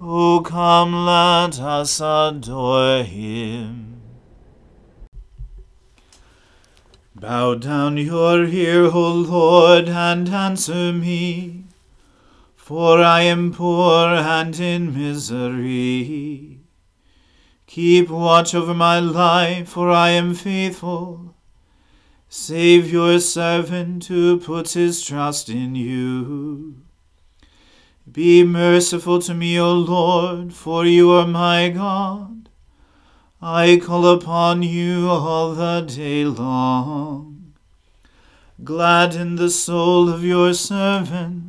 O come, let us adore him. Bow down your ear, O Lord, and answer me. For I am poor and in misery. Keep watch over my life, for I am faithful. Save your servant who puts his trust in you. Be merciful to me, O Lord, for you are my God. I call upon you all the day long. Gladden the soul of your servant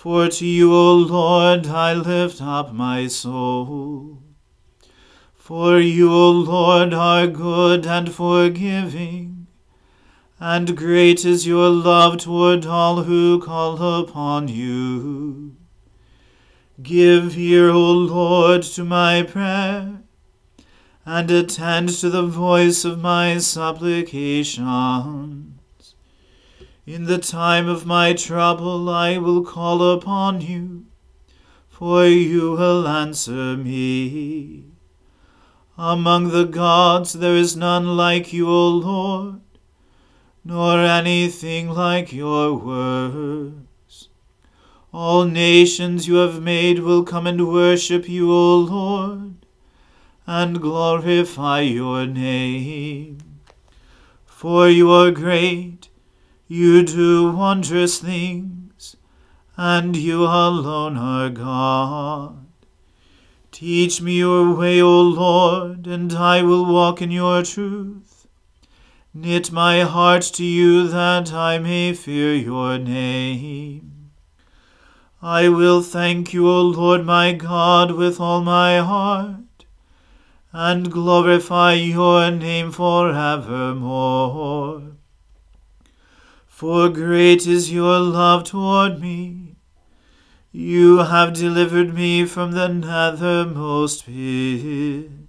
for to you, O Lord, I lift up my soul. For you, O Lord, are good and forgiving, and great is your love toward all who call upon you. Give ear, O Lord, to my prayer, and attend to the voice of my supplications. In the time of my trouble I will call upon you, for you will answer me. Among the gods there is none like you, O Lord, nor anything like your works. All nations you have made will come and worship you, O Lord, and glorify your name. For you are great you do wondrous things, and you alone are God. Teach me your way, O Lord, and I will walk in your truth. Knit my heart to you that I may fear your name. I will thank you, O Lord my God, with all my heart, and glorify your name for evermore. For great is your love toward me. You have delivered me from the nethermost pit.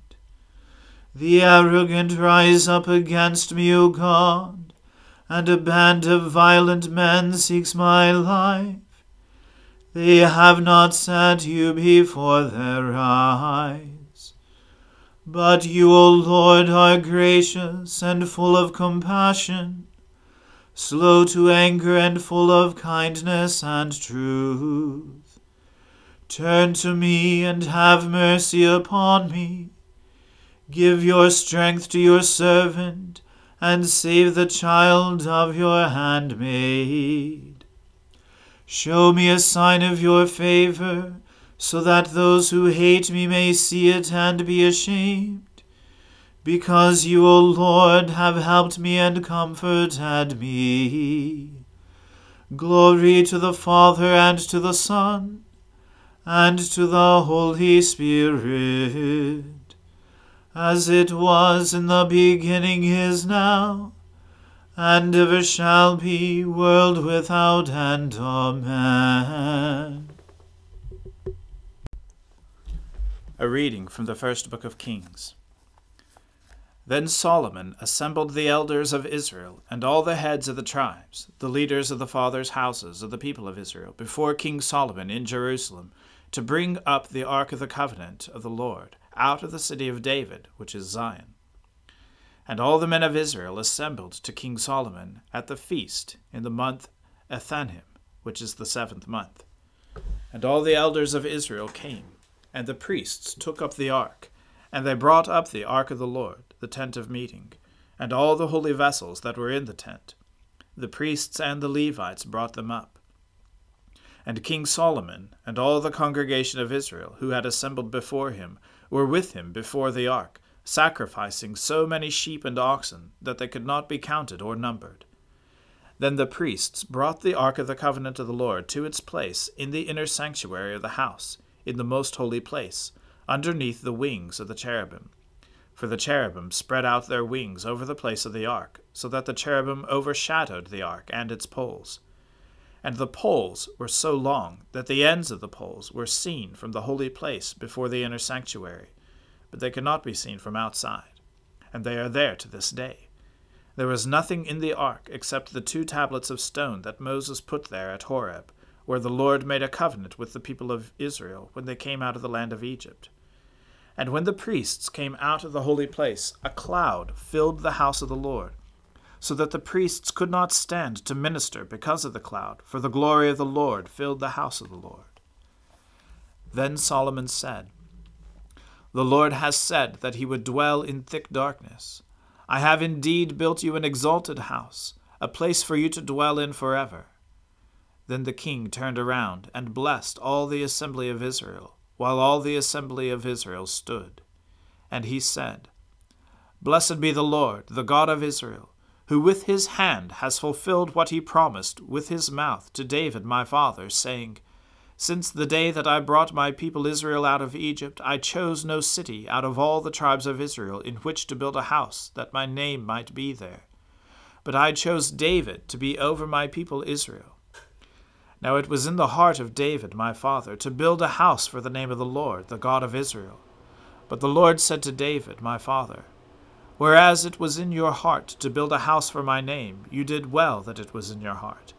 The arrogant rise up against me, O God, and a band of violent men seeks my life. They have not set you before their eyes. But you, O Lord, are gracious and full of compassion, slow to anger and full of kindness and truth. Turn to me and have mercy upon me. Give your strength to your servant, and save the child of your handmaid. Show me a sign of your favor, so that those who hate me may see it and be ashamed. Because you, O Lord, have helped me and comforted me. Glory to the Father and to the Son and to the Holy Spirit as it was in the beginning is now, and ever shall be, world without end. Amen. A reading from the first book of Kings. Then Solomon assembled the elders of Israel and all the heads of the tribes, the leaders of the fathers' houses of the people of Israel, before King Solomon in Jerusalem, to bring up the ark of the covenant of the Lord out of the city of David, which is Zion. And all the men of Israel assembled to King Solomon at the feast in the month Ethanim, which is the seventh month. And all the elders of Israel came, and the priests took up the ark, and they brought up the ark of the Lord, the tent of meeting, and all the holy vessels that were in the tent. The priests and the Levites brought them up. And King Solomon and all the congregation of Israel, who had assembled before him, were with him before the ark, sacrificing so many sheep and oxen that they could not be counted or numbered. Then the priests brought the ark of the covenant of the Lord to its place in the inner sanctuary of the house, in the most holy place, underneath the wings of the cherubim. For the cherubim spread out their wings over the place of the ark, so that the cherubim overshadowed the ark and its poles. And the poles were so long that the ends of the poles were seen from the holy place before the inner sanctuary, but they could not be seen from outside. And they are there to this day. There was nothing in the ark except the two tablets of stone that Moses put there at Horeb, where the Lord made a covenant with the people of Israel when they came out of the land of Egypt. And when the priests came out of the holy place, a cloud filled the house of the Lord so that the priests could not stand to minister because of the cloud, for the glory of the Lord filled the house of the Lord. Then Solomon said, The Lord has said that he would dwell in thick darkness. I have indeed built you an exalted house, a place for you to dwell in forever. Then the king turned around and blessed all the assembly of Israel, while all the assembly of Israel stood. And he said, Blessed be the Lord, the God of Israel who with his hand has fulfilled what he promised with his mouth to David my father, saying, Since the day that I brought my people Israel out of Egypt, I chose no city out of all the tribes of Israel in which to build a house, that my name might be there. But I chose David to be over my people Israel. Now it was in the heart of David my father to build a house for the name of the Lord, the God of Israel. But the Lord said to David my father, Whereas it was in your heart to build a house for my name, you did well that it was in your heart.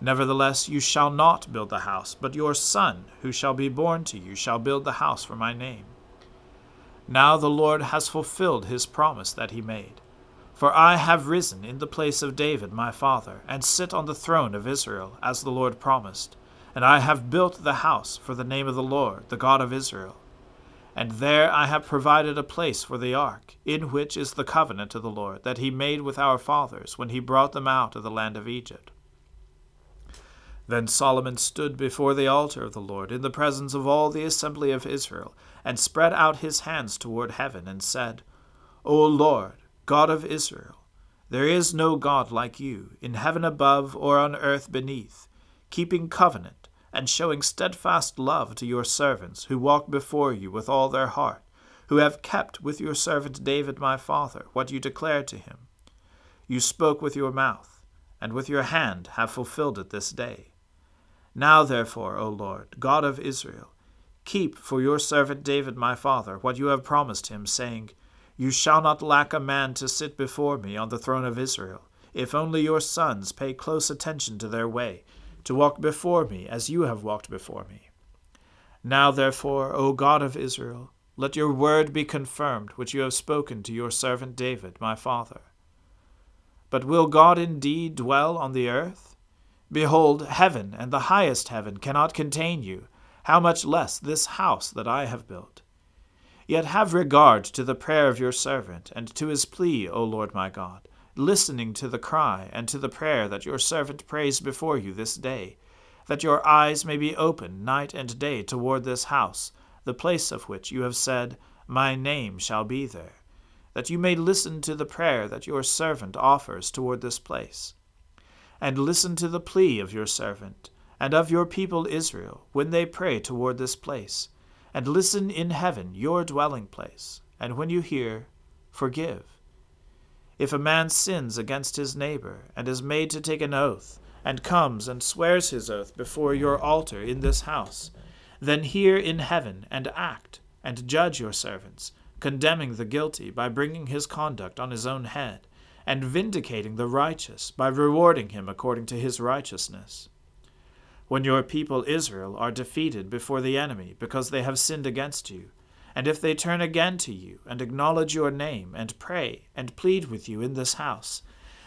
Nevertheless, you shall not build the house, but your son, who shall be born to you, shall build the house for my name. Now the Lord has fulfilled his promise that he made. For I have risen in the place of David my father, and sit on the throne of Israel, as the Lord promised. And I have built the house for the name of the Lord, the God of Israel. And there I have provided a place for the ark, in which is the covenant of the Lord, that he made with our fathers when he brought them out of the land of Egypt. Then Solomon stood before the altar of the Lord in the presence of all the assembly of Israel, and spread out his hands toward heaven, and said, O Lord, God of Israel, there is no God like you, in heaven above or on earth beneath, keeping covenant and showing steadfast love to your servants, who walk before you with all their heart, who have kept with your servant David my father what you declared to him. You spoke with your mouth, and with your hand have fulfilled it this day. Now therefore, O Lord, God of Israel, keep for your servant David my father what you have promised him, saying, You shall not lack a man to sit before me on the throne of Israel, if only your sons pay close attention to their way, to walk before me as you have walked before me. Now therefore, O God of Israel, let your word be confirmed, which you have spoken to your servant David my father. But will God indeed dwell on the earth? Behold, heaven and the highest heaven cannot contain you, how much less this house that I have built? Yet have regard to the prayer of your servant, and to his plea, O Lord my God, listening to the cry and to the prayer that your servant prays before you this day, that your eyes may be open night and day toward this house, the place of which you have said, My name shall be there, that you may listen to the prayer that your servant offers toward this place. And listen to the plea of your servant and of your people Israel when they pray toward this place, and listen in heaven, your dwelling place, and when you hear, forgive. If a man sins against his neighbor, and is made to take an oath, and comes and swears his oath before your altar in this house, then hear in heaven, and act, and judge your servants, condemning the guilty by bringing his conduct on his own head and vindicating the righteous by rewarding him according to his righteousness. When your people Israel are defeated before the enemy because they have sinned against you, and if they turn again to you and acknowledge your name and pray and plead with you in this house,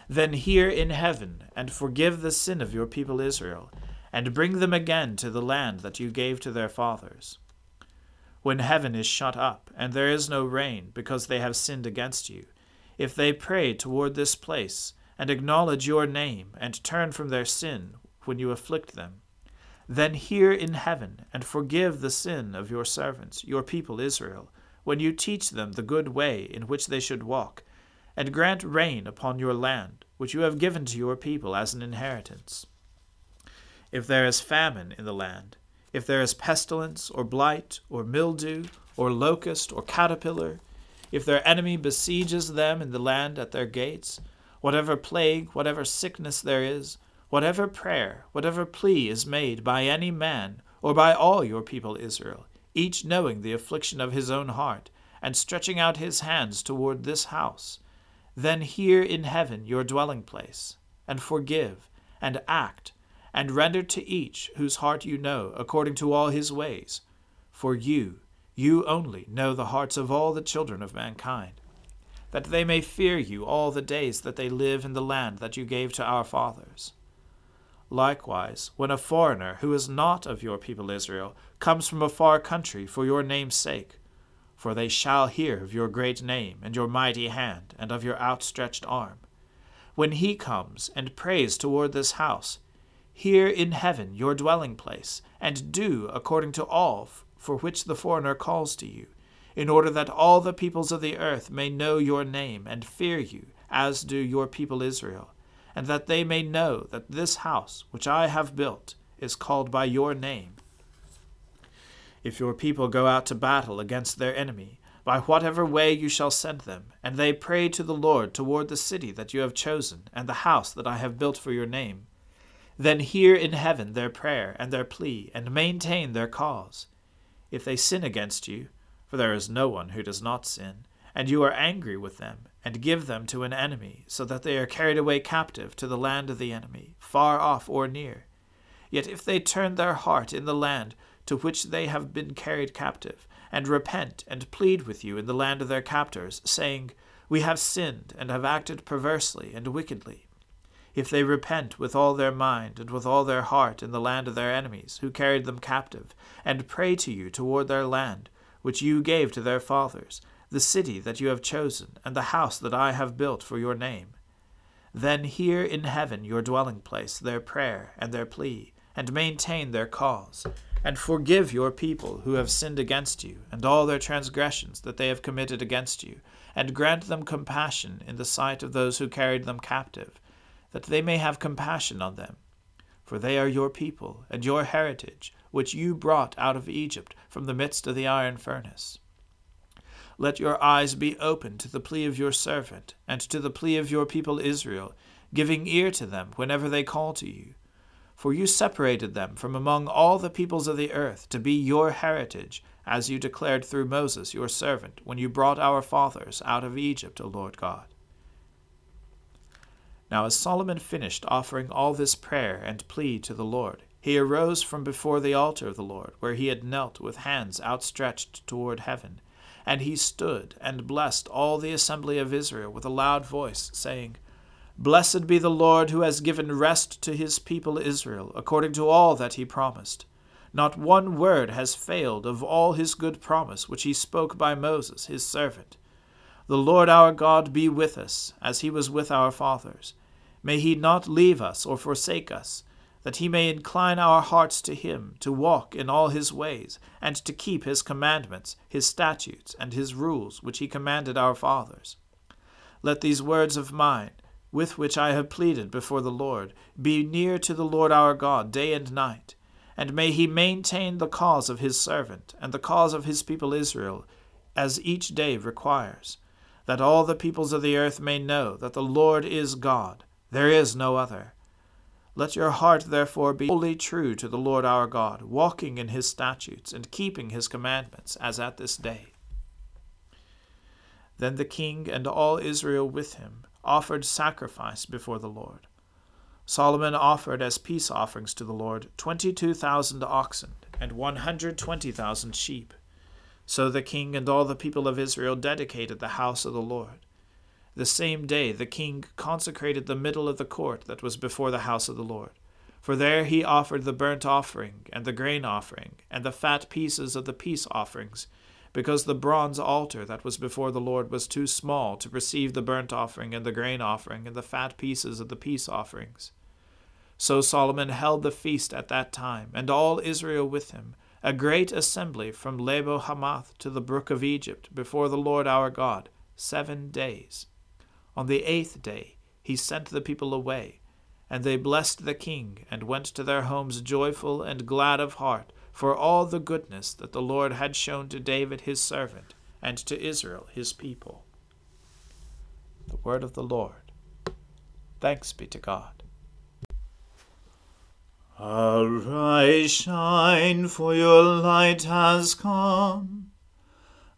then hear in heaven and forgive the sin of your people Israel, and bring them again to the land that you gave to their fathers. When heaven is shut up, and there is no rain, because they have sinned against you, if they pray toward this place, and acknowledge your name, and turn from their sin when you afflict them. Then hear in heaven, and forgive the sin of your servants, your people Israel, when you teach them the good way in which they should walk, and grant rain upon your land, which you have given to your people as an inheritance. If there is famine in the land, if there is pestilence, or blight, or mildew, or locust, or caterpillar, if their enemy besieges them in the land at their gates, whatever plague, whatever sickness there is, whatever prayer, whatever plea is made by any man, or by all your people Israel, each knowing the affliction of his own heart, and stretching out his hands toward this house, then hear in heaven your dwelling place, and forgive, and act, and render to each whose heart you know according to all his ways. For you, you only know the hearts of all the children of mankind, that they may fear you all the days that they live in the land that you gave to our fathers. Likewise, when a foreigner who is not of your people Israel comes from a far country for your name's sake, for they shall hear of your great name and your mighty hand and of your outstretched arm, when he comes and prays toward this house, hear in heaven your dwelling place, and do according to all for which the foreigner calls to you, in order that all the peoples of the earth may know your name and fear you, as do your people Israel, and that they may know that this house which I have built is called by your name. If your people go out to battle against their enemy, by whatever way you shall send them, and they pray to the Lord toward the city that you have chosen, and the house that I have built for your name, then hear in heaven their prayer and their plea, and maintain their cause if they sin against you, for there is no one who does not sin, and you are angry with them, and give them to an enemy, so that they are carried away captive to the land of the enemy, far off or near. Yet if they turn their heart in the land to which they have been carried captive, and repent and plead with you in the land of their captors, saying, We have sinned, and have acted perversely and wickedly, if they repent with all their mind and with all their heart in the land of their enemies, who carried them captive, and pray to you toward their land, which you gave to their fathers, the city that you have chosen, and the house that I have built for your name. Then hear in heaven your dwelling place their prayer and their plea, and maintain their cause, and forgive your people who have sinned against you, and all their transgressions that they have committed against you, and grant them compassion in the sight of those who carried them captive that they may have compassion on them. For they are your people and your heritage, which you brought out of Egypt from the midst of the iron furnace. Let your eyes be open to the plea of your servant, and to the plea of your people Israel, giving ear to them whenever they call to you. For you separated them from among all the peoples of the earth to be your heritage, as you declared through Moses your servant, when you brought our fathers out of Egypt, O Lord God. Now, as Solomon finished offering all this prayer and plea to the Lord, he arose from before the altar of the Lord, where he had knelt with hands outstretched toward heaven. And he stood and blessed all the assembly of Israel with a loud voice, saying, Blessed be the Lord who has given rest to his people Israel, according to all that he promised. Not one word has failed of all his good promise which he spoke by Moses his servant. The Lord our God be with us, as he was with our fathers. May he not leave us or forsake us, that he may incline our hearts to him, to walk in all his ways, and to keep his commandments, his statutes, and his rules, which he commanded our fathers. Let these words of mine, with which I have pleaded before the Lord, be near to the Lord our God day and night, and may he maintain the cause of his servant and the cause of his people Israel, as each day requires, that all the peoples of the earth may know that the Lord is God, there is no other. Let your heart therefore be wholly true to the Lord our God, walking in his statutes and keeping his commandments, as at this day. Then the king and all Israel with him offered sacrifice before the Lord. Solomon offered as peace offerings to the Lord twenty two thousand oxen and one hundred twenty thousand sheep. So the king and all the people of Israel dedicated the house of the Lord. The same day the king consecrated the middle of the court that was before the house of the Lord. For there he offered the burnt offering, and the grain offering, and the fat pieces of the peace offerings, because the bronze altar that was before the Lord was too small to receive the burnt offering and the grain offering and the fat pieces of the peace offerings. So Solomon held the feast at that time, and all Israel with him, a great assembly from Lebo Hamath to the brook of Egypt, before the Lord our God, seven days. On the eighth day he sent the people away, and they blessed the king, and went to their homes joyful and glad of heart, for all the goodness that the Lord had shown to David his servant, and to Israel his people. The word of the Lord. Thanks be to God. Arise, shine, for your light has come,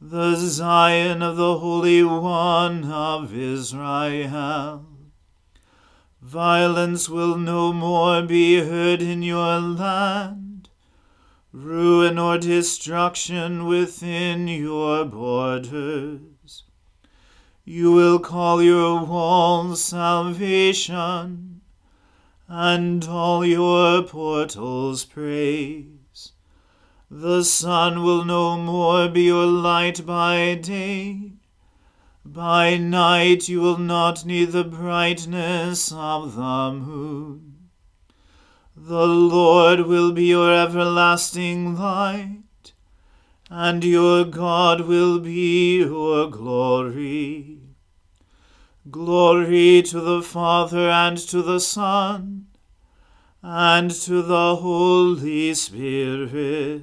the Zion of the Holy One of Israel. Violence will no more be heard in your land, ruin or destruction within your borders. You will call your walls salvation, and all your portals praise. The sun will no more be your light by day. By night you will not need the brightness of the moon. The Lord will be your everlasting light, and your God will be your glory. Glory to the Father and to the Son and to the Holy Spirit,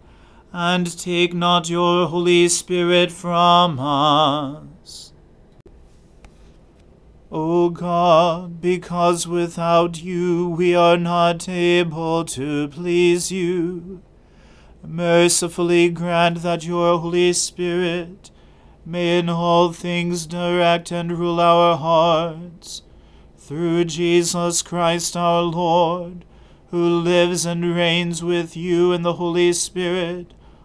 and take not your Holy Spirit from us. O God, because without you we are not able to please you, mercifully grant that your Holy Spirit may in all things direct and rule our hearts, through Jesus Christ our Lord, who lives and reigns with you in the Holy Spirit,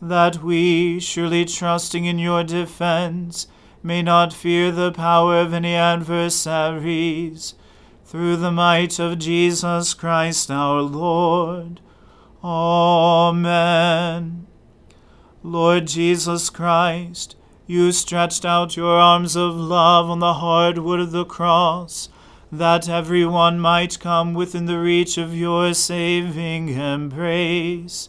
that we, surely trusting in your defense, may not fear the power of any adversaries, through the might of Jesus Christ our Lord. Amen. Lord Jesus Christ, you stretched out your arms of love on the hard wood of the cross, that every one might come within the reach of your saving embrace.